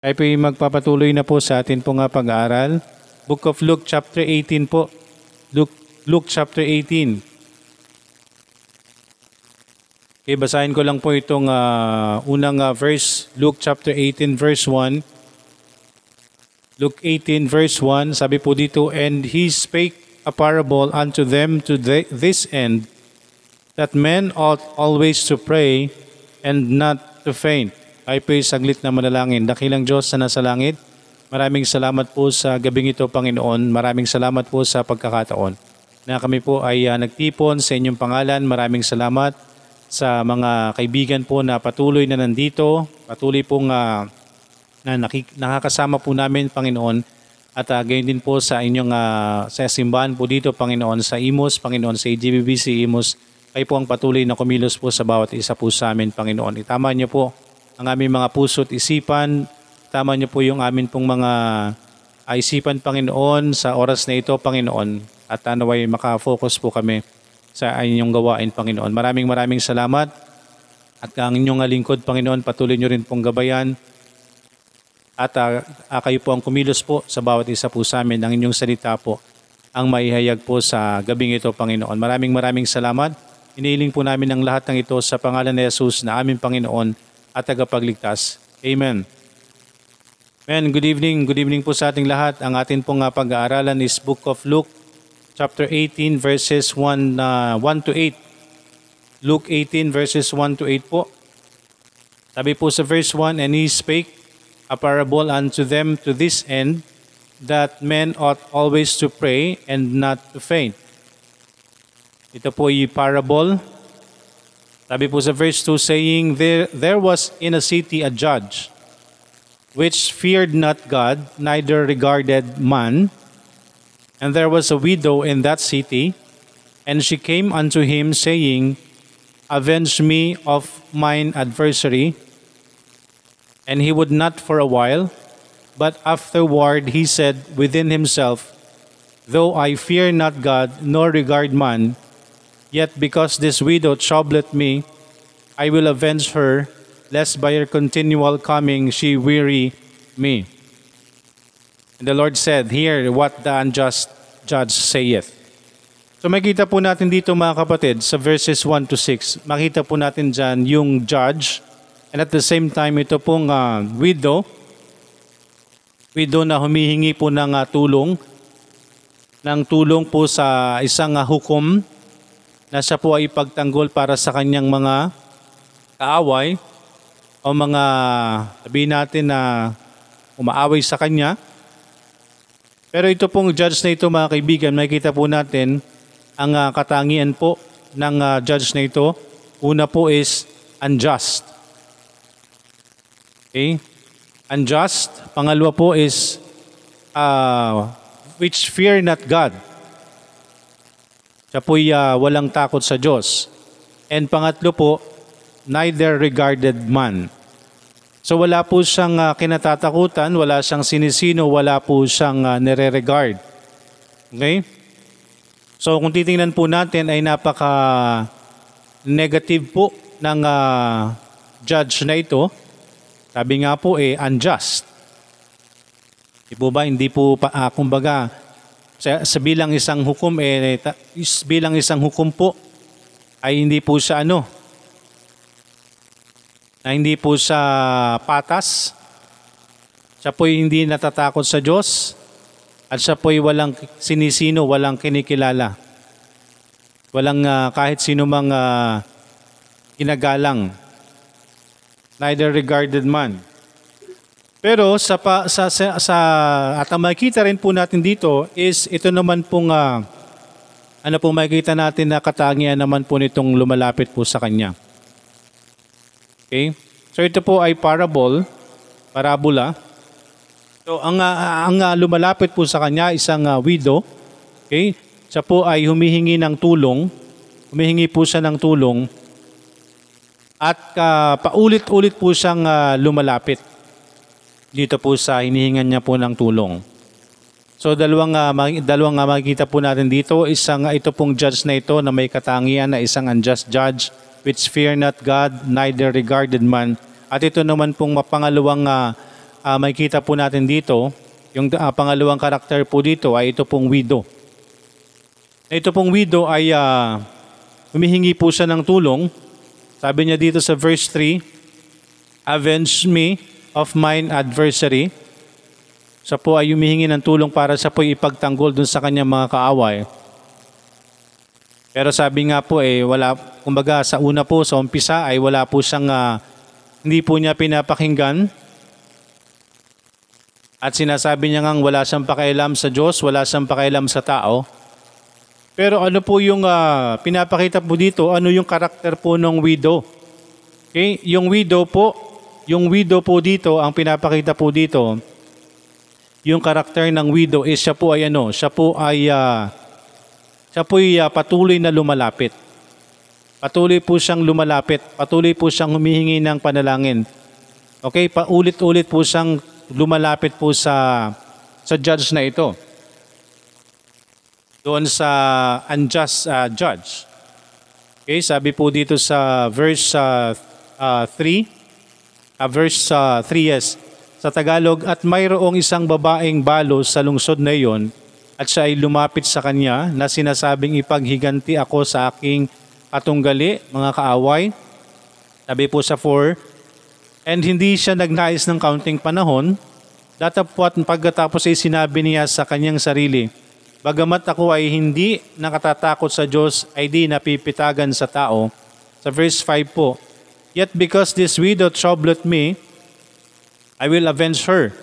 Tayo po magpapatuloy na po sa atin po nga pag-aaral. Book of Luke chapter 18 po. Luke, Luke chapter 18. Okay, basahin ko lang po itong ah, unang ah, verse, Luke chapter 18 verse 1. Luke 18 verse 1, sabi po dito, And he spake a parable unto them to the- this end, that men ought always to pray and not to faint. Ay po saglit na manalangin. Dakilang Diyos na nasa langit, maraming salamat po sa gabing ito, Panginoon. Maraming salamat po sa pagkakataon na kami po ay ah, nagtipon sa inyong pangalan. Maraming salamat sa mga kaibigan po na patuloy na nandito, patuloy pong ah, na nakik- nakakasama po namin, Panginoon, at uh, gayon din po sa inyong ah, sa simbahan po dito, Panginoon, sa IMOS, Panginoon, sa AGBBC IMOS, kayo po ang patuloy na kumilos po sa bawat isa po sa amin, Panginoon. Itama niyo po ang aming mga puso at isipan, tama niyo po yung amin pong mga isipan, Panginoon, sa oras na ito, Panginoon, at uh, naway makafocus po kami sa inyong gawain, Panginoon. Maraming maraming salamat at ang inyong lingkod, Panginoon, patuloy niyo rin pong gabayan at ah, kayo po ang kumilos po sa bawat isa po sa amin. Ang inyong salita po ang maihayag po sa gabing ito, Panginoon. Maraming maraming salamat. Inihiling po namin ang lahat ng ito sa pangalan ni Jesus na aming Panginoon at tagapagligtas. Amen. Amen. Good evening. Good evening po sa ating lahat. Ang atin pong ah, pag-aaralan is Book of Luke, chapter 18, verses 1, ah, 1 to 8. Luke 18, verses 1 to 8 po. Sabi po sa verse 1, And he spake a parable unto them to this end, that men ought always to pray and not to faint. Ito po yung parable. Sabi po sa verse 2 saying, There, there was in a city a judge, which feared not God, neither regarded man. And there was a widow in that city, and she came unto him, saying, Avenge me of mine adversary. And he would not for a while, but afterward he said within himself, Though I fear not God, nor regard man, yet because this widow troubleth me, I will avenge her, lest by her continual coming she weary me. And the Lord said, Hear what the unjust judge saith. So makita po natin dito mga kapatid sa verses 1 to 6, makita po natin dyan yung judge and at the same time ito pong ah, widow, widow na humihingi po ng ah, tulong, ng tulong po sa isang ah, hukom na siya po ay ipagtanggol para sa kanyang mga kaaway o mga sabihin natin na umaaway sa kanya. Pero ito pong judge na ito mga kaibigan, makikita po natin ang ah, katangian po ng ah, judge na ito. Una po is unjust. Okay? Unjust. Pangalawa po is uh, which fear not God. Siya po'y ah, walang takot sa Diyos. And pangatlo po, neither regarded man. So wala po siyang ah, kinatatakutan, wala siyang sinisino, wala po siyang ah, nire-regard. Okay? So kung titingnan po natin ay napaka negative po ng ah, judge na ito. Sabi nga po eh unjust. Di po ba hindi po pa, ah, kumbaga sa, sa bilang isang hukom eh ta, is, bilang isang hukom po ay hindi po siya ano na hindi po siya patas. Siya po'y hindi natatakot sa Diyos at siya po'y walang sinisino, walang kinikilala. Walang ah, kahit sino mang ah, kinagalang. Neither regarded man. Pero sa, pa, sa, sa, sa at ang makikita rin po natin dito is ito naman pong ah, ano po makikita natin na katangian naman po nitong lumalapit po sa kanya. Okay? So ito po ay parable, parabola. So ang ah, ang ah, lumalapit po sa kanya isang ah, widow. Okay? Siya po ay humihingi ng tulong. Humihingi po siya ng tulong. At ah, paulit-ulit po siyang ah, lumalapit dito po sa hinihingan niya po ng tulong. So dalawang uh, dalawang uh, makikita po natin dito, isang uh, ito pong judge na ito na may katangian na isang unjust judge which fear not God neither regarded man. At ito naman pong mapangalawang uh, ah, makikita po natin dito, yung ah, pangalawang karakter po dito ay ito pong widow. Ito pong widow ay ah, humihingi po siya ng tulong. Sabi niya dito sa verse 3, Avenge me of mine adversary. Siya po ay humihingi ng tulong para siya po ipagtanggol dun sa kanyang mga kaaway. Pero sabi nga po eh wala kumbaga sa una po sa umpisa ay wala po siyang ah, hindi po niya pinapakinggan. At sinasabi niya ngang wala siyang pakialam sa Diyos, wala siyang pakialam sa tao. Pero ano po yung ah, pinapakita po dito? Ano yung karakter po ng widow? Okay? Yung widow po, yung widow po dito, ang pinapakita po dito, yung karakter ng widow is siya po ay ano, siya po ay ah, siya po ay ah, patuloy na lumalapit. Patuloy po siyang lumalapit, patuloy po siyang humihingi ng panalangin. Okay, paulit-ulit po siyang lumalapit po sa sa judge na ito. Doon sa unjust ah, judge. Okay, sabi po dito sa verse 3, verse 3 yes, sa Tagalog, at mayroong isang babaeng balo sa lungsod na iyon at siya ay lumapit sa kanya na sinasabing ipaghiganti ako sa aking katunggali, mga kaaway. Sabi po sa 4, and hindi siya nagnais ng counting panahon, datapwat pagkatapos ay sinabi niya sa kanyang sarili, Bagamat ako ay hindi nakatatakot sa Diyos, ay di napipitagan sa tao. Sa verse 5 po, Yet because this widow troubled me, I will avenge her,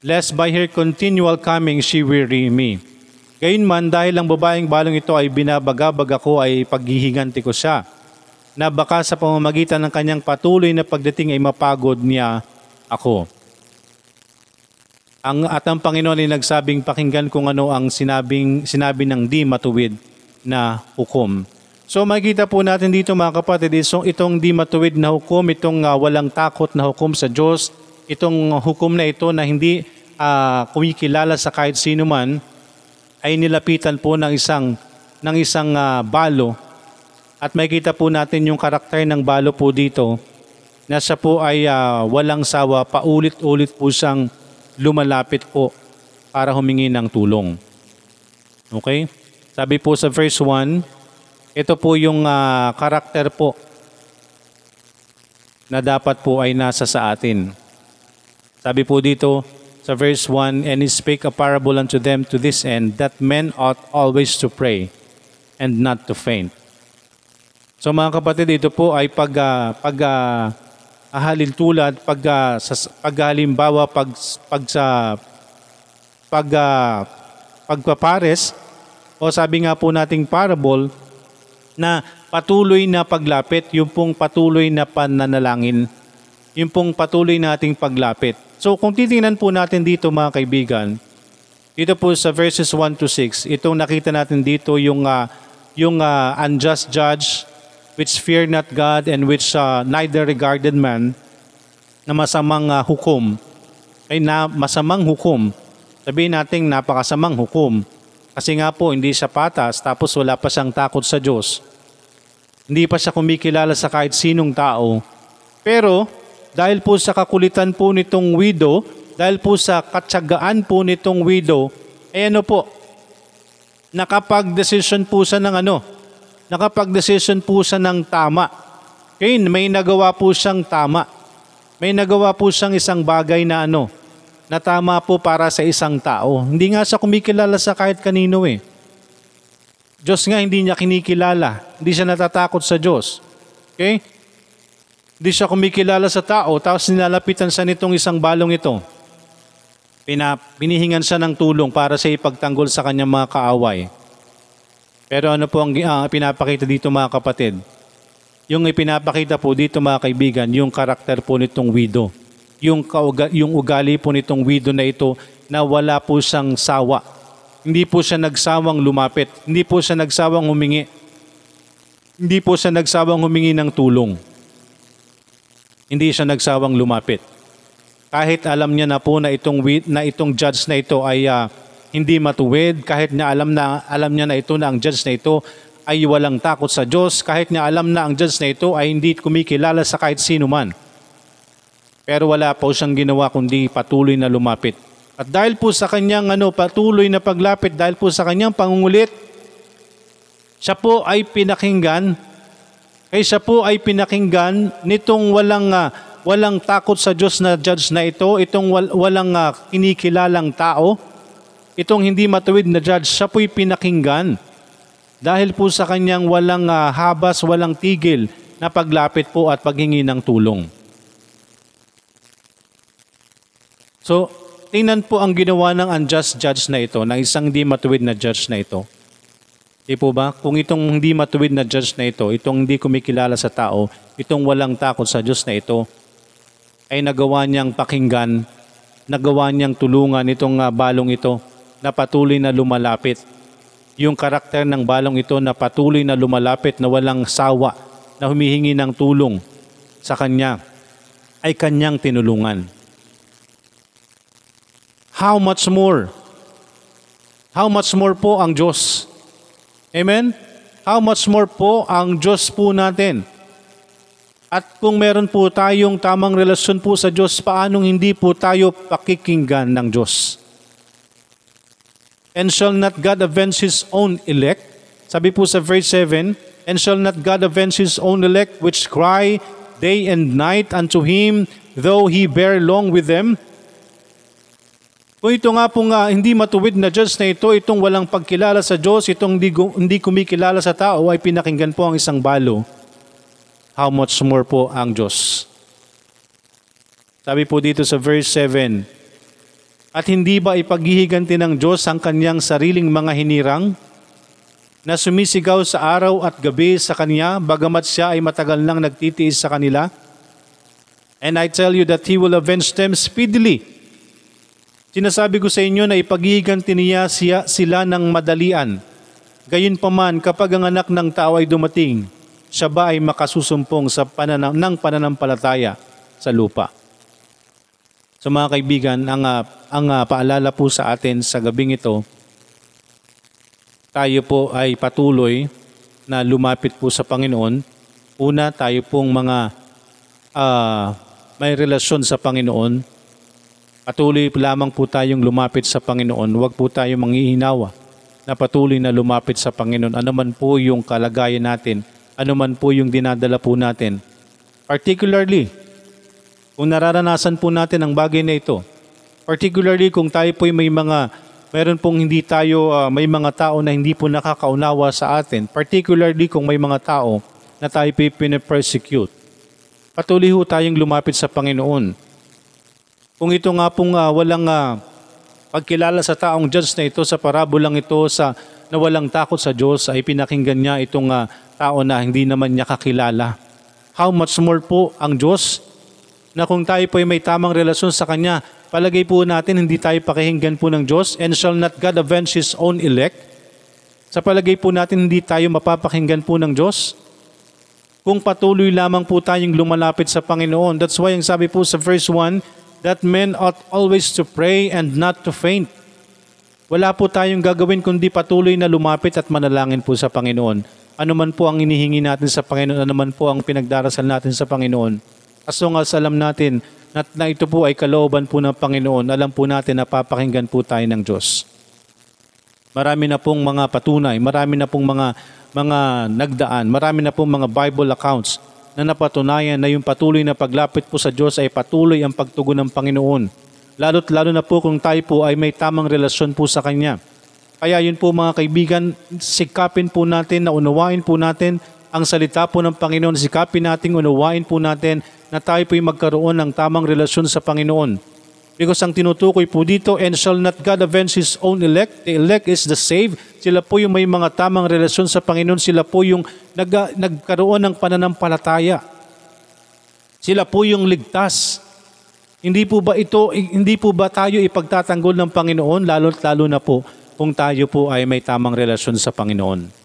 lest by her continual coming she weary me. Gayunman dahil ang babaeng balong ito ay binabagabag ako ay paghihiganti ko siya, na baka sa pamamagitan ng kanyang patuloy na pagdating ay mapagod niya ako. Ang at ang Panginoon ay nagsabing pakinggan kung ano ang sinabing sinabi ng di matuwid na hukom. So makikita po natin dito mga kapatid, so itong di matuwid na hukom, itong ah, walang takot na hukom sa Diyos, itong hukom na ito na hindi ah, kumikilala sa kahit sino man, ay nilapitan po ng isang ng isang ah, balo. At makikita po natin yung karakter ng balo po dito na siya po ay ah, walang sawa, paulit-ulit po siyang lumalapit po para humingi ng tulong. Okay? Sabi po sa verse 1, ito po yung ah, karakter po na dapat po ay nasa sa atin. Sabi po dito sa verse 1, And he spake a parable unto them to this end, that men ought always to pray and not to faint. So mga kapatid, ito po ay pag, ah, pag ah, ahalin tulad, pag, ah, sa, paghalimbawa, pag, pag sa pag, ah, pagpapares, o sabi nga po nating parable, na patuloy na paglapit, yung pong patuloy na pananalangin, yung pong patuloy nating paglapit. So kung titingnan po natin dito mga kaibigan, dito po sa verses 1 to 6, itong nakita natin dito yung ah, yung ah, unjust judge which fear not God and which ah, neither regarded man na masamang ah, hukom ay na masamang hukom. Sabihin natin napakasamang hukom. Kasi nga po hindi siya patas tapos wala pa siyang takot sa Diyos. Hindi pa siya kumikilala sa kahit sinong tao. Pero dahil po sa kakulitan po nitong widow, dahil po sa katsagaan po nitong widow, eh ano po, nakapag-decision po siya ng ano, nakapag-decision po siya ng tama. Okay, may nagawa po siyang tama. May nagawa po siyang isang bagay na ano, na tama po para sa isang tao. Hindi nga siya kumikilala sa kahit kanino eh. Diyos nga hindi niya kinikilala. Hindi siya natatakot sa Diyos. Okay? Hindi siya kumikilala sa tao, tapos nilalapitan siya nitong isang balong ito. Pina, pinihingan siya ng tulong para sa ipagtanggol sa kanyang mga kaaway. Pero ano po ang ah, pinapakita dito mga kapatid? Yung ipinapakita po dito mga kaibigan, yung karakter po nitong widow. Yung, kauga, yung ugali po nitong widow na ito na wala po siyang sawa. Hindi po siya nagsawang lumapit. Hindi po siya nagsawang humingi. Hindi po siya nagsawang humingi ng tulong. Hindi siya nagsawang lumapit. Kahit alam niya na po na itong na itong judge na ito ay ah, hindi matuwid, kahit niya alam na alam niya na ito na ang judge na ito ay walang takot sa Diyos, kahit niya alam na ang judge na ito ay hindi kumikilala sa kahit sino man. Pero wala po siyang ginawa kundi patuloy na lumapit. At dahil po sa kanyang ano, patuloy na paglapit, dahil po sa kanyang pangungulit, siya po ay pinakinggan. Kaya siya po ay pinakinggan nitong walang ah, walang takot sa Diyos na judge na ito, itong wal- walang ah, kinikilalang tao, itong hindi matuwid na judge, siya po'y pinakinggan. Dahil po sa kanyang walang ah, habas, walang tigil na paglapit po at paghingi ng tulong. So, tingnan po ang ginawa ng unjust judge na ito, ng isang di matuwid na judge na ito. Di po ba? Kung itong hindi matuwid na judge na ito, itong hindi kumikilala sa tao, itong walang takot sa Diyos na ito, ay nagawa niyang pakinggan, nagawa niyang tulungan itong ah, balong ito na patuloy na lumalapit. Yung karakter ng balong ito na patuloy na lumalapit na walang sawa, na humihingi ng tulong sa kanya, ay kanyang tinulungan. How much more? How much more po ang Diyos? Amen? How much more po ang Diyos po natin? At kung meron po tayong tamang relasyon po sa Diyos, paanong hindi po tayo pakikinggan ng Diyos? And shall not God avenge His own elect? Sabi po sa verse 7, And shall not God avenge His own elect, which cry day and night unto Him, though He bear long with them? Kung ito nga po nga hindi matuwid na Diyos na ito, itong walang pagkilala sa Diyos, itong hindi, hindi kumikilala sa tao, ay pinakinggan po ang isang balo. How much more po ang Diyos? Sabi po dito sa verse 7, At hindi ba ipaghihiganti ng Diyos ang kanyang sariling mga hinirang na sumisigaw sa araw at gabi sa kanya, bagamat siya ay matagal nang nagtitiis sa kanila? And I tell you that He will avenge them speedily. Sinasabi ko sa inyo na ipaghihiganti niya siya, sila ng madalian. Gayunpaman kapag ang anak ng tao ay dumating, siya ba ay makasusumpong sa pananam, ng pananampalataya sa lupa. So mga kaibigan, ang, ah, ang ah, paalala po sa atin sa gabing ito, tayo po ay patuloy na lumapit po sa Panginoon. Una, tayo pong mga ah, may relasyon sa Panginoon. Patuloy lamang po tayong lumapit sa Panginoon. Huwag po tayo manghihinawa na patuloy na lumapit sa Panginoon. Ano man po yung kalagayan natin, ano man po yung dinadala po natin. Particularly, kung nararanasan po natin ang bagay na ito, particularly kung tayo po may mga, meron pong hindi tayo, ah, may mga tao na hindi po nakakaunawa sa atin, particularly kung may mga tao na tayo po pinapersecute, patuloy ho tayong lumapit sa Panginoon. Kung ito nga pong ah, walang ah, pagkilala sa taong judge na ito, sa parabolang ito, sa na walang takot sa Diyos, ay pinakinggan niya itong ah, tao na hindi naman niya kakilala. How much more po ang Diyos na kung tayo po ay may tamang relasyon sa Kanya, palagay po natin hindi tayo pakihinggan po ng Diyos and shall not God avenge His own elect? Sa palagay po natin hindi tayo mapapakinggan po ng Diyos? Kung patuloy lamang po tayong lumalapit sa Panginoon, that's why ang sabi po sa verse 1, that men ought always to pray and not to faint. Wala po tayong gagawin kundi patuloy na lumapit at manalangin po sa Panginoon. Ano man po ang inihingi natin sa Panginoon, ano man po ang pinagdarasal natin sa Panginoon. As long as alam natin na, na ito po ay kalooban po ng Panginoon, alam po natin na papakinggan po tayo ng Diyos. Marami na pong mga patunay, marami na pong mga mga nagdaan, marami na pong mga Bible accounts na napatunayan na yung patuloy na paglapit po sa Diyos ay patuloy ang pagtugon ng Panginoon. Lalo't lalo na po kung tayo po ay may tamang relasyon po sa Kanya. Kaya yun po mga kaibigan, sikapin po natin na unawain po natin ang salita po ng Panginoon. Sikapin natin, unawain po natin na tayo po ay magkaroon ng tamang relasyon sa Panginoon. Because ang tinutukoy po dito, and shall not God avenge His own elect? The elect is the saved. Sila po yung may mga tamang relasyon sa Panginoon. Sila po yung nag, nagkaroon ng pananampalataya. Sila po yung ligtas. Hindi po ba ito, hindi po ba tayo ipagtatanggol ng Panginoon, lalo't lalo na po kung tayo po ay may tamang relasyon sa Panginoon.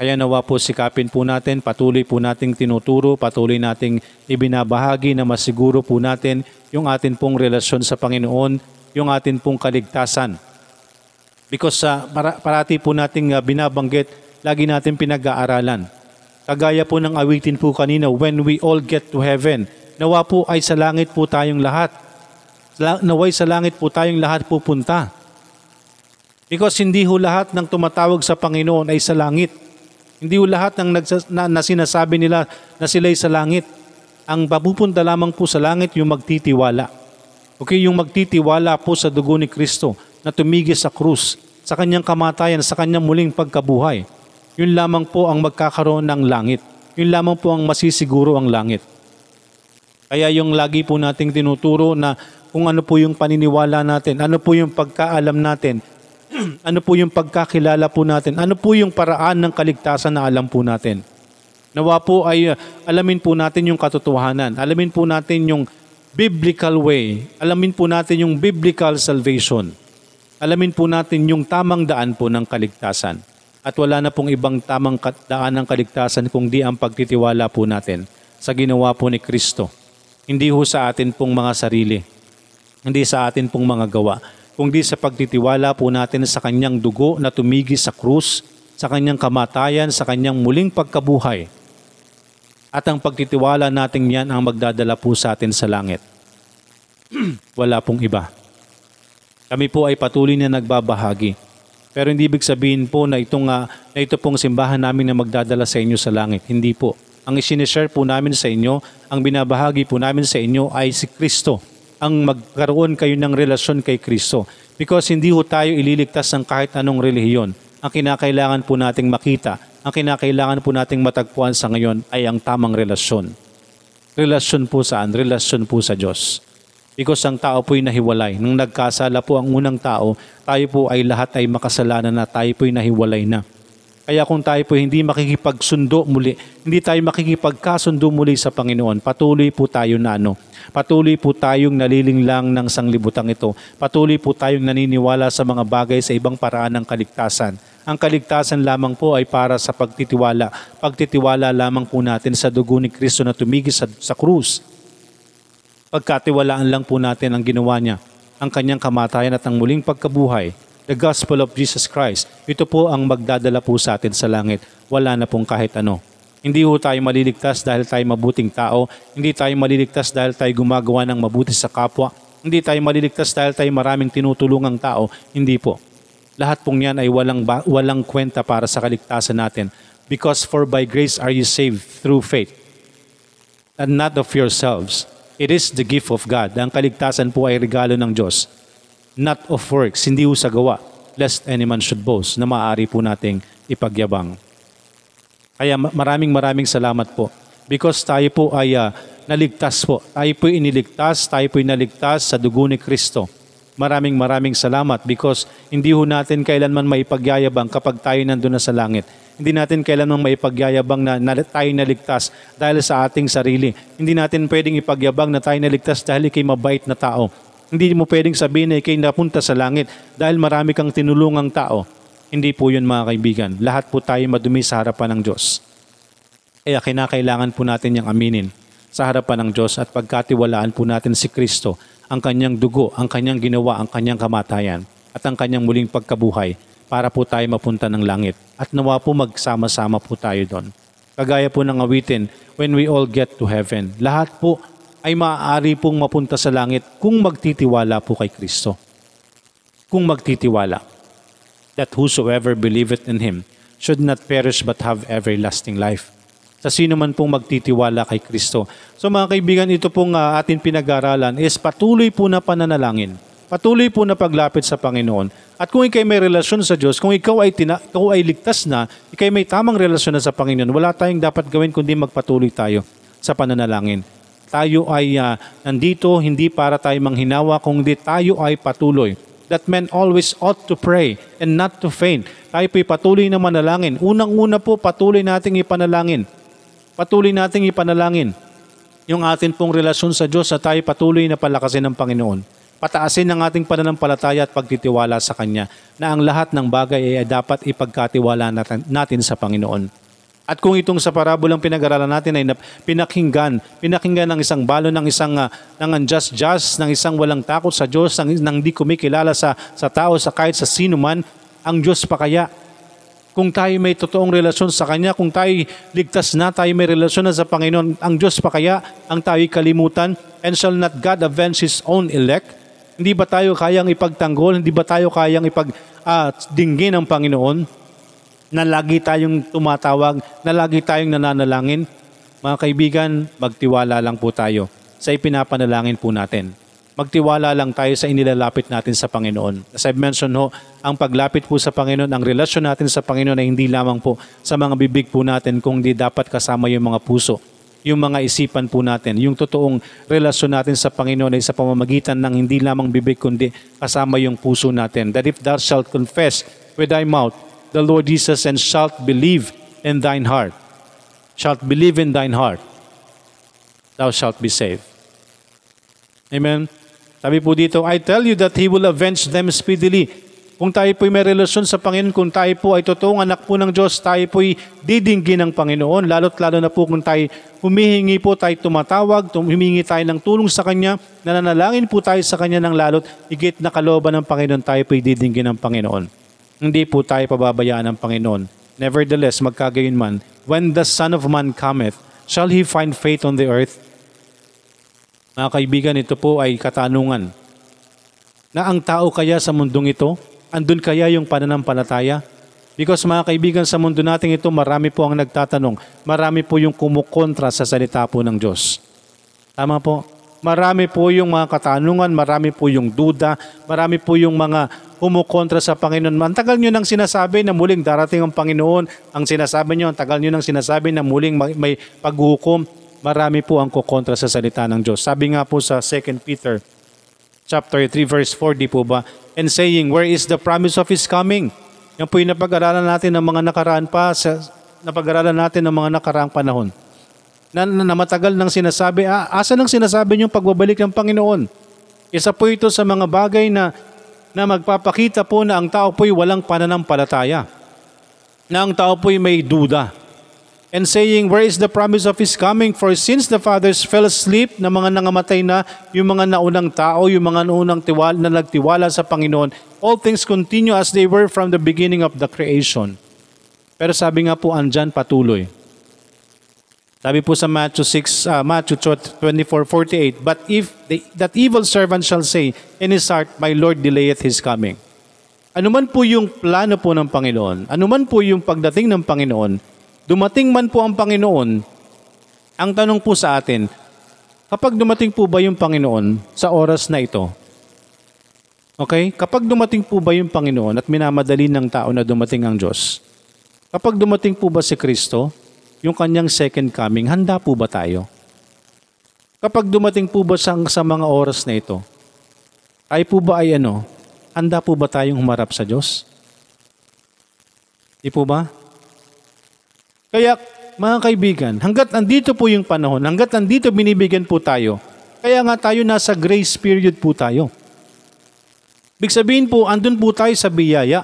Kaya nawa po sikapin po natin, patuloy po nating tinuturo, patuloy nating ibinabahagi na masiguro po natin yung atin pong relasyon sa Panginoon, yung atin pong kaligtasan. Because sa para, parati po nating uh, binabanggit, lagi natin pinag-aaralan. Kagaya po ng awitin po kanina, when we all get to heaven, nawa po ay sa langit po tayong lahat. La- Naway sa langit po tayong lahat pupunta. Because hindi ho lahat ng tumatawag sa Panginoon ay sa langit. Hindi ho lahat ng nagsas- na, na sinasabi nila na sila'y sa langit. Ang papupunta lamang po sa langit yung magtitiwala. Okay, yung magtitiwala po sa dugo ni Kristo na tumigil sa krus, sa kanyang kamatayan, sa kanyang muling pagkabuhay. Yun lamang po ang magkakaroon ng langit. Yun lamang po ang masisiguro ang langit. Kaya yung lagi po nating tinuturo na kung ano po yung paniniwala natin, ano po yung pagkaalam natin, ano po yung pagkakilala po natin, ano po yung paraan ng kaligtasan na alam po natin. Nawa po ay uh, alamin po natin yung katotohanan, alamin po natin yung biblical way, alamin po natin yung biblical salvation, alamin po natin yung tamang daan po ng kaligtasan. At wala na pong ibang tamang daan ng kaligtasan kung di ang pagtitiwala po natin sa ginawa po ni Kristo. Hindi ho sa atin pong mga sarili, hindi sa atin pong mga gawa, kundi sa pagtitiwala po natin sa kanyang dugo na tumigi sa krus, sa kanyang kamatayan, sa kanyang muling pagkabuhay. At ang pagtitiwala natin yan ang magdadala po sa atin sa langit. Wala pong iba. Kami po ay patuloy na nagbabahagi. Pero hindi ibig sabihin po na, itong, ah, na ito pong simbahan namin na magdadala sa inyo sa langit. Hindi po. Ang isinishare po namin sa inyo, ang binabahagi po namin sa inyo ay si Kristo. Ang magkaroon kayo ng relasyon kay Kristo. Because hindi ho tayo ililigtas ng kahit anong relihiyon. Ang kinakailangan po nating makita, ang kinakailangan po nating matagpuan sa ngayon ay ang tamang relasyon. Relasyon po saan? Relasyon po sa Diyos. Because ang tao po'y nahiwalay. Nung nagkasala po ang unang tao, tayo po ay lahat ay makasalanan na tayo po'y nahiwalay na. Kaya kung tayo po hindi makikipagsundo muli, hindi tayo makikipagkasundo muli sa Panginoon, patuloy po tayo na ano, patuloy po tayong nalilinglang ng sanglibutang ito, patuloy po tayong naniniwala sa mga bagay sa ibang paraan ng kaligtasan. Ang kaligtasan lamang po ay para sa pagtitiwala. Pagtitiwala lamang po natin sa dugo ni Kristo na tumigil sa, sa krus. Pagkatiwalaan lang po natin ang ginawa niya, ang kanyang kamatayan at ang muling pagkabuhay, the gospel of Jesus Christ. Ito po ang magdadala po sa atin sa langit. Wala na pong kahit ano. Hindi po tayo maliligtas dahil tayo mabuting tao. Hindi tayo maliligtas dahil tayo gumagawa ng mabuti sa kapwa. Hindi tayo maliligtas dahil tayo maraming tinutulungang tao. Hindi po. Lahat pong yan ay walang, ba- walang kwenta para sa kaligtasan natin. Because for by grace are you saved through faith and not of yourselves. It is the gift of God. Ang kaligtasan po ay regalo ng Diyos. Not of works, hindi ho sa gawa, lest any man should boast, na maaari po nating ipagyabang. Kaya ma- maraming maraming salamat po. Because tayo po ay ah, naligtas po. Tayo po iniligtas, tayo po naligtas sa dugo ni Kristo. Maraming maraming salamat because hindi ho natin kailanman maipagyayabang kapag tayo nandun na sa langit. Hindi natin kailanman maipagyayabang na, na tayo naligtas dahil sa ating sarili. Hindi natin pwedeng ipagyabang na tayo naligtas dahil ikay mabait na tao. Hindi mo pwedeng sabihin na ikay napunta sa langit dahil marami kang tinulungang tao. Hindi po yun mga kaibigan. Lahat po tayo madumi sa harapan ng Diyos. Kaya kinakailangan po natin yung aminin sa harapan ng Diyos at pagkatiwalaan po natin si Kristo, ang kanyang dugo, ang kanyang ginawa, ang kanyang kamatayan at ang kanyang muling pagkabuhay para po tayo mapunta ng langit. At nawa po magsama-sama po tayo doon. Kagaya po ng awitin, when we all get to heaven, lahat po ay maaari pong mapunta sa langit kung magtitiwala po kay Kristo. Kung magtitiwala that whosoever believeth in Him should not perish but have everlasting life. Sa sino man pong magtitiwala kay Kristo. So mga kaibigan, ito pong uh, atin pinag-aralan is patuloy po na pananalangin. Patuloy po na paglapit sa Panginoon. At kung ikay may relasyon sa Diyos, kung ikaw ay, tina- ikaw ay ligtas na, ikay may tamang relasyon na sa Panginoon, wala tayong dapat gawin kundi magpatuloy tayo sa pananalangin. Tayo ay ah, nandito hindi para tayo manghinawa, kundi tayo ay patuloy that men always ought to pray and not to faint. Tayo po'y patuloy na manalangin. Unang-una po, patuloy nating ipanalangin. Patuloy nating ipanalangin yung atin pong relasyon sa Diyos at tayo patuloy na palakasin ng Panginoon. Pataasin ang ating pananampalataya at pagtitiwala sa Kanya na ang lahat ng bagay ay dapat ipagkatiwala natin sa Panginoon. At kung itong sa parabolang pinag-aralan natin ay pinakinggan, pinakinggan ng isang balo ng isang uh, ng unjust just, ng isang walang takot sa Diyos, ng, ng di kumikilala sa, sa tao, sa kahit sa sino man, ang Diyos pa kaya Kung tayo may totoong relasyon sa Kanya, kung tayo ligtas na, tayo may relasyon na sa Panginoon, ang Diyos pa kaya ang tayo kalimutan? And shall not God avenge His own elect? Hindi ba tayo kayang ipagtanggol? Hindi ba tayo kayang ipag ah, dinggin ng Panginoon? Na lagi tayong tumatawag, na lagi tayong nananalangin? Mga kaibigan, magtiwala lang po tayo sa ipinapanalangin po natin. Magtiwala lang tayo sa inilalapit natin sa Panginoon. As I've mentioned ho, ang paglapit po sa Panginoon, ang relasyon natin sa Panginoon ay hindi lamang po sa mga bibig po natin, kundi dapat kasama yung mga puso, yung mga isipan po natin. Yung totoong relasyon natin sa Panginoon ay sa pamamagitan ng hindi lamang bibig, kundi kasama yung puso natin. That if thou shalt confess with thy mouth the Lord Jesus and shalt believe in thine heart, shalt believe in thine heart, thou shalt be saved. Amen. Sabi po dito, I tell you that He will avenge them speedily. Kung tayo po'y may relasyon sa Panginoon, kung tayo po ay totoong anak po ng Diyos, tayo po'y didinggin ng Panginoon, lalo't lalo na po kung tayo humihingi po tayo tumatawag, tum- humingi tayo ng tulong sa Kanya, nananalangin po tayo sa Kanya ng lalot, higit na kalooban ng Panginoon, tayo po'y didinggin ng Panginoon. Hindi po tayo pababayaan ng Panginoon. Nevertheless, magkagayon man, when the Son of Man cometh, shall He find faith on the earth? Mga kaibigan, ito po ay katanungan. Na ang tao kaya sa mundong ito, andun kaya yung pananampalataya? Because mga kaibigan, sa mundo natin ito, marami po ang nagtatanong. Marami po yung kumukontra sa salita po ng Diyos. Tama po? Marami po yung mga katanungan, marami po yung duda, marami po yung mga kumukontra sa Panginoon. Ang tagal nyo nang sinasabi na muling darating ang Panginoon. Ang sinasabi nyo, ang tagal nyo nang sinasabi na muling may- may paghukom. Marami po ang kukontra sa salita ng Diyos. Sabi nga po sa 2 Peter chapter 3 verse 4, di po ba? And saying, where is the promise of His coming? Yan po yung napag-aralan natin ng mga nakaraan pa, sa, napag-aralan natin ng mga nakaraang panahon. Na, na, na matagal nang sinasabi, ah, asa nang sinasabi yung pagbabalik ng Panginoon? Isa po ito sa mga bagay na, na magpapakita po na ang tao po'y walang pananampalataya. Na ang tao po'y may duda and saying, Where is the promise of His coming? For since the fathers fell asleep na mga nangamatay na, yung mga naunang tao, yung mga naunang tiwala, na nagtiwala sa Panginoon, all things continue as they were from the beginning of the creation. Pero sabi nga po, andyan patuloy. Sabi po sa Matthew 6, ah, Matthew 24:48, But if the, that evil servant shall say in his heart, My Lord delayeth his coming. Ano man po yung plano po ng Panginoon, ano man po yung pagdating ng Panginoon, dumating man po ang Panginoon, ang tanong po sa atin, kapag dumating po ba yung Panginoon sa oras na ito? Okay? Kapag dumating po ba yung Panginoon at minamadali ng tao na dumating ang Diyos, kapag dumating po ba si Kristo, yung kanyang second coming, handa po ba tayo? Kapag dumating po ba sa, sa mga oras na ito, tayo po ba ay ano, handa po ba tayong humarap sa Diyos? Di po ba? Kaya mga kaibigan, hanggat andito po yung panahon, hanggat andito binibigyan po tayo, kaya nga tayo nasa grace period po tayo. Big sabihin po, andun po tayo sa biyaya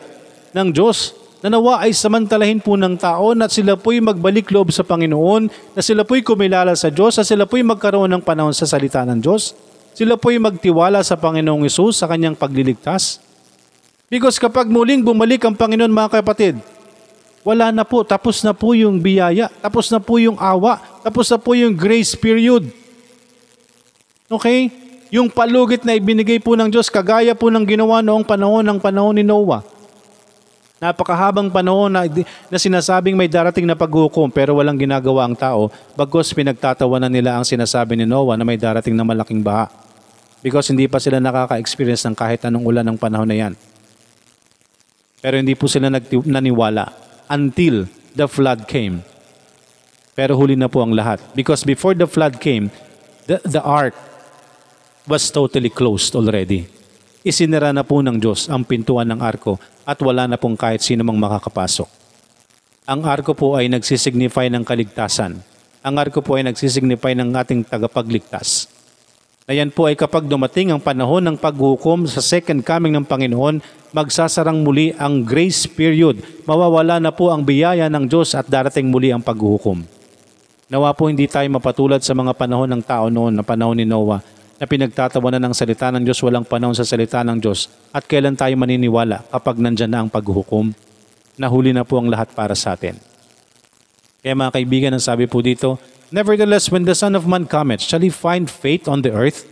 ng Diyos na nawa ay samantalahin po ng tao na sila po'y magbalik loob sa Panginoon, na sila po'y kumilala sa Diyos, na sila po'y magkaroon ng panahon sa salita ng Diyos. Sila po'y magtiwala sa Panginoong Isus sa kanyang pagliligtas. Because kapag muling bumalik ang Panginoon mga kapatid, wala na po, tapos na po yung biyaya, tapos na po yung awa, tapos na po yung grace period. Okay? Yung palugit na ibinigay po ng Diyos, kagaya po ng ginawa noong panahon ng panahon ni Noah. Napakahabang panahon na, na sinasabing may darating na paghukom pero walang ginagawa ang tao, bagos pinagtatawanan nila ang sinasabi ni Noah na may darating na malaking baha. Because hindi pa sila nakaka-experience ng kahit anong ulan ng panahon na yan. Pero hindi po sila naniwala until the flood came. Pero huli na po ang lahat. Because before the flood came, the, the ark was totally closed already. Isinira na po ng Diyos ang pintuan ng arko at wala na pong kahit sino mang makakapasok. Ang arko po ay nagsisignify ng kaligtasan. Ang arko po ay nagsisignify ng ating tagapagligtas. Na yan po ay kapag dumating ang panahon ng paghukom sa second coming ng Panginoon, magsasarang muli ang grace period. Mawawala na po ang biyaya ng Diyos at darating muli ang paghukom. Nawa po hindi tayo mapatulad sa mga panahon ng tao noon, na panahon ni Noah, na pinagtatawanan ng salita ng Diyos, walang panahon sa salita ng Diyos, at kailan tayo maniniwala kapag nandyan na ang paghukom. nahuli na po ang lahat para sa atin. Kaya mga kaibigan, ang sabi po dito, Nevertheless, when the Son of Man cometh, shall he find faith on the earth?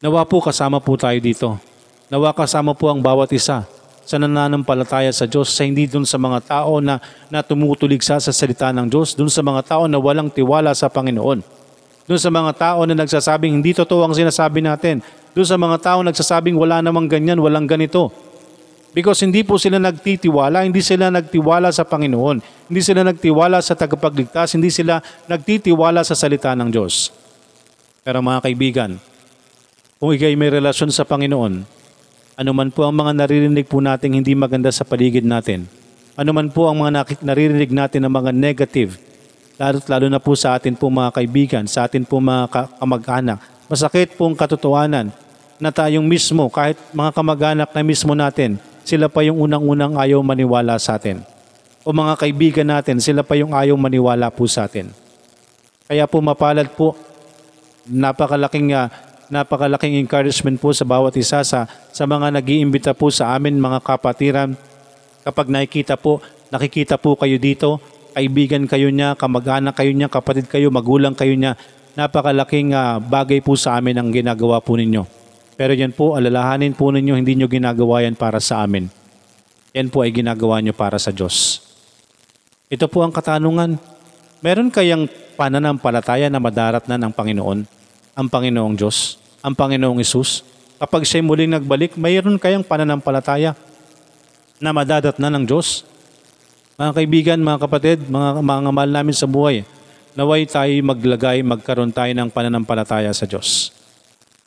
Nawa po kasama po tayo dito. Nawa kasama po ang bawat isa sa nananampalataya sa Diyos, sa hindi dun sa mga tao na, na tumutuligsa sa salita ng Diyos, dun sa mga tao na walang tiwala sa Panginoon. Dun sa mga tao na nagsasabing hindi totoo ang sinasabi natin. Dun sa mga tao na nagsasabing wala namang ganyan, walang ganito. Because hindi po sila nagtitiwala, hindi sila nagtiwala sa Panginoon, hindi sila nagtiwala sa tagapagligtas, hindi sila nagtitiwala sa salita ng Diyos. Pero mga kaibigan, kung ikay may relasyon sa Panginoon, ano man po ang mga naririnig po nating hindi maganda sa paligid natin, ano man po ang mga naririnig natin ng mga negative, lalo, lalo na po sa atin po mga kaibigan, sa atin po mga ka- kamag-anak, masakit pong katotohanan na tayong mismo, kahit mga kamag-anak na mismo natin, sila pa yung unang-unang ayaw maniwala sa atin. O mga kaibigan natin, sila pa yung ayaw maniwala po sa atin. Kaya po mapalad po, napakalaking ah, napakalaking encouragement po sa bawat isa sa sa mga nag-iimbita po sa amin mga kapatiran. Kapag nakikita po, nakikita po kayo dito, kaibigan kayo niya, kamag-anak kayo niya, kapatid kayo, magulang kayo niya, napakalaking ah, bagay po sa amin ang ginagawa po ninyo. Pero yan po, alalahanin po ninyo, hindi nyo ginagawa yan para sa amin. Yan po ay ginagawa nyo para sa Diyos. Ito po ang katanungan. Meron kayang pananampalataya na madarat na ng Panginoon? Ang Panginoong Diyos? Ang Panginoong Isus? Kapag siya muling nagbalik, mayroon kayang pananampalataya na madadat na ng Diyos? Mga kaibigan, mga kapatid, mga, mga mahal namin sa buhay, naway tayo maglagay, magkaroon tayo ng pananampalataya sa Diyos.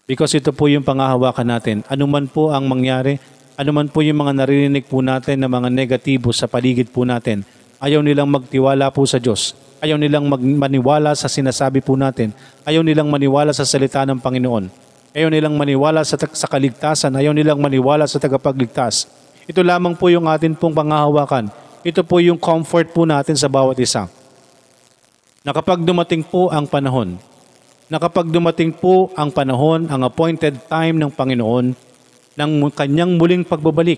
Because ito po yung pangahawakan natin. Ano man po ang mangyari, ano man po yung mga naririnig po natin na mga negatibo sa paligid po natin, ayaw nilang magtiwala po sa Diyos. Ayaw nilang maniwala sa sinasabi po natin. Ayaw nilang maniwala sa salita ng Panginoon. Ayaw nilang maniwala sa, sa kaligtasan. Ayaw nilang maniwala sa tagapagligtas. Ito lamang po yung atin pong pangahawakan. Ito po yung comfort po natin sa bawat isa. Na kapag dumating po ang panahon, na kapag dumating po ang panahon, ang appointed time ng Panginoon, ng kanyang muling pagbabalik,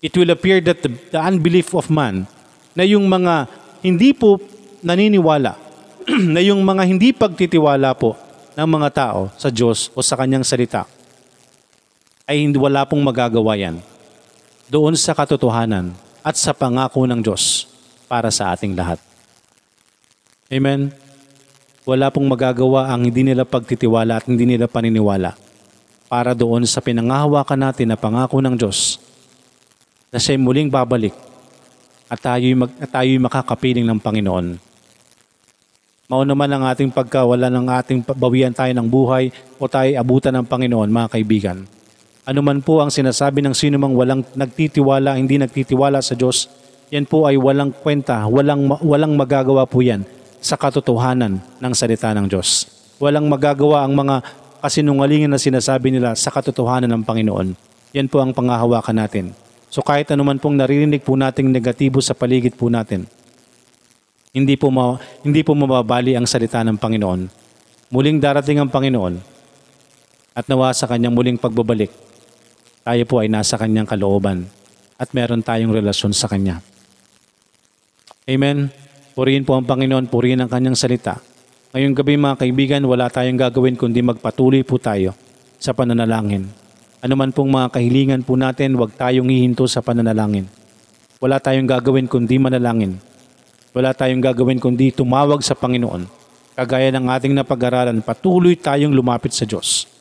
it will appear that the, the unbelief of man, na yung mga hindi po naniniwala, na yung mga hindi pagtitiwala po ng mga tao sa Diyos o sa kanyang salita, ay hindi wala pong magagawa yan doon sa katotohanan at sa pangako ng Diyos para sa ating lahat. Amen wala pong magagawa ang hindi nila pagtitiwala at hindi nila paniniwala para doon sa pinangahawakan natin na pangako ng Diyos na siya'y muling babalik at tayo'y, mag, at tayo'y makakapiling ng Panginoon. Mauna man ang ating pagkawala ng ating bawian tayo ng buhay o tayo abutan ng Panginoon, mga kaibigan. Ano man po ang sinasabi ng sino mang walang nagtitiwala, hindi nagtitiwala sa Diyos, yan po ay walang kwenta, walang, walang magagawa po yan sa katotohanan ng salita ng Diyos. Walang magagawa ang mga kasinungalingan na sinasabi nila sa katotohanan ng Panginoon. Yan po ang pangahawakan natin. So kahit anuman pong naririnig po nating negatibo sa paligid po natin, hindi po, ma- hindi po mababali ang salita ng Panginoon. Muling darating ang Panginoon at nawa sa kanyang muling pagbabalik, tayo po ay nasa kanyang kalooban at meron tayong relasyon sa kanya. Amen. Purihin po ang Panginoon, purihin ang kanyang salita. Ngayong gabi mga kaibigan, wala tayong gagawin kundi magpatuloy po tayo sa pananalangin. Ano man pong mga kahilingan po natin, huwag tayong hihinto sa pananalangin. Wala tayong gagawin kundi manalangin. Wala tayong gagawin kundi tumawag sa Panginoon. Kagaya ng ating napag-aralan, patuloy tayong lumapit sa Diyos.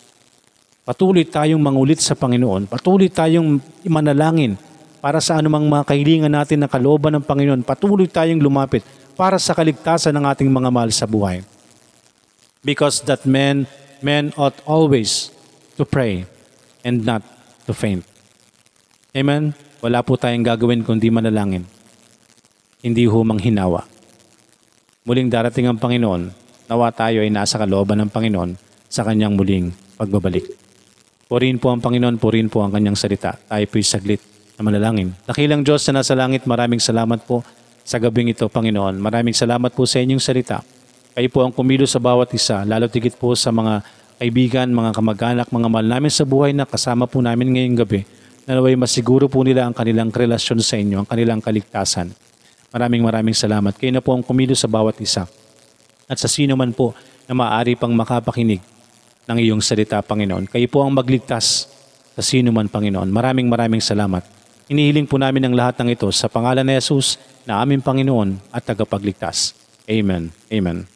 Patuloy tayong mangulit sa Panginoon. Patuloy tayong manalangin para sa anumang mga kahilingan natin na kalooban ng Panginoon. Patuloy tayong lumapit para sa kaligtasan ng ating mga mahal sa buhay. Because that men, men ought always to pray and not to faint. Amen? Wala po tayong gagawin kundi manalangin. Hindi humang hinawa. Muling darating ang Panginoon, nawa tayo ay nasa kalooban ng Panginoon sa kanyang muling pagbabalik. Purihin po ang Panginoon, purihin po ang kanyang salita. Tayo po'y saglit na manalangin. Dakilang Diyos na nasa langit, maraming salamat po sa gabing ito, Panginoon. Maraming salamat po sa inyong salita. Kayo po ang kumilos sa bawat isa, lalo tigit po sa mga kaibigan, mga kamag-anak, mga mahal namin sa buhay na kasama po namin ngayong gabi. Naway masiguro po nila ang kanilang relasyon sa inyo, ang kanilang kaligtasan. Maraming maraming salamat. Kayo na po ang kumilos sa bawat isa. At sa sino man po na maaari pang makapakinig ng iyong salita, Panginoon. Kayo po ang magligtas sa sino man, Panginoon. Maraming maraming salamat. Inihiling po namin ang lahat ng ito sa pangalan ni Jesus na aming Panginoon at tagapagligtas. Amen. Amen.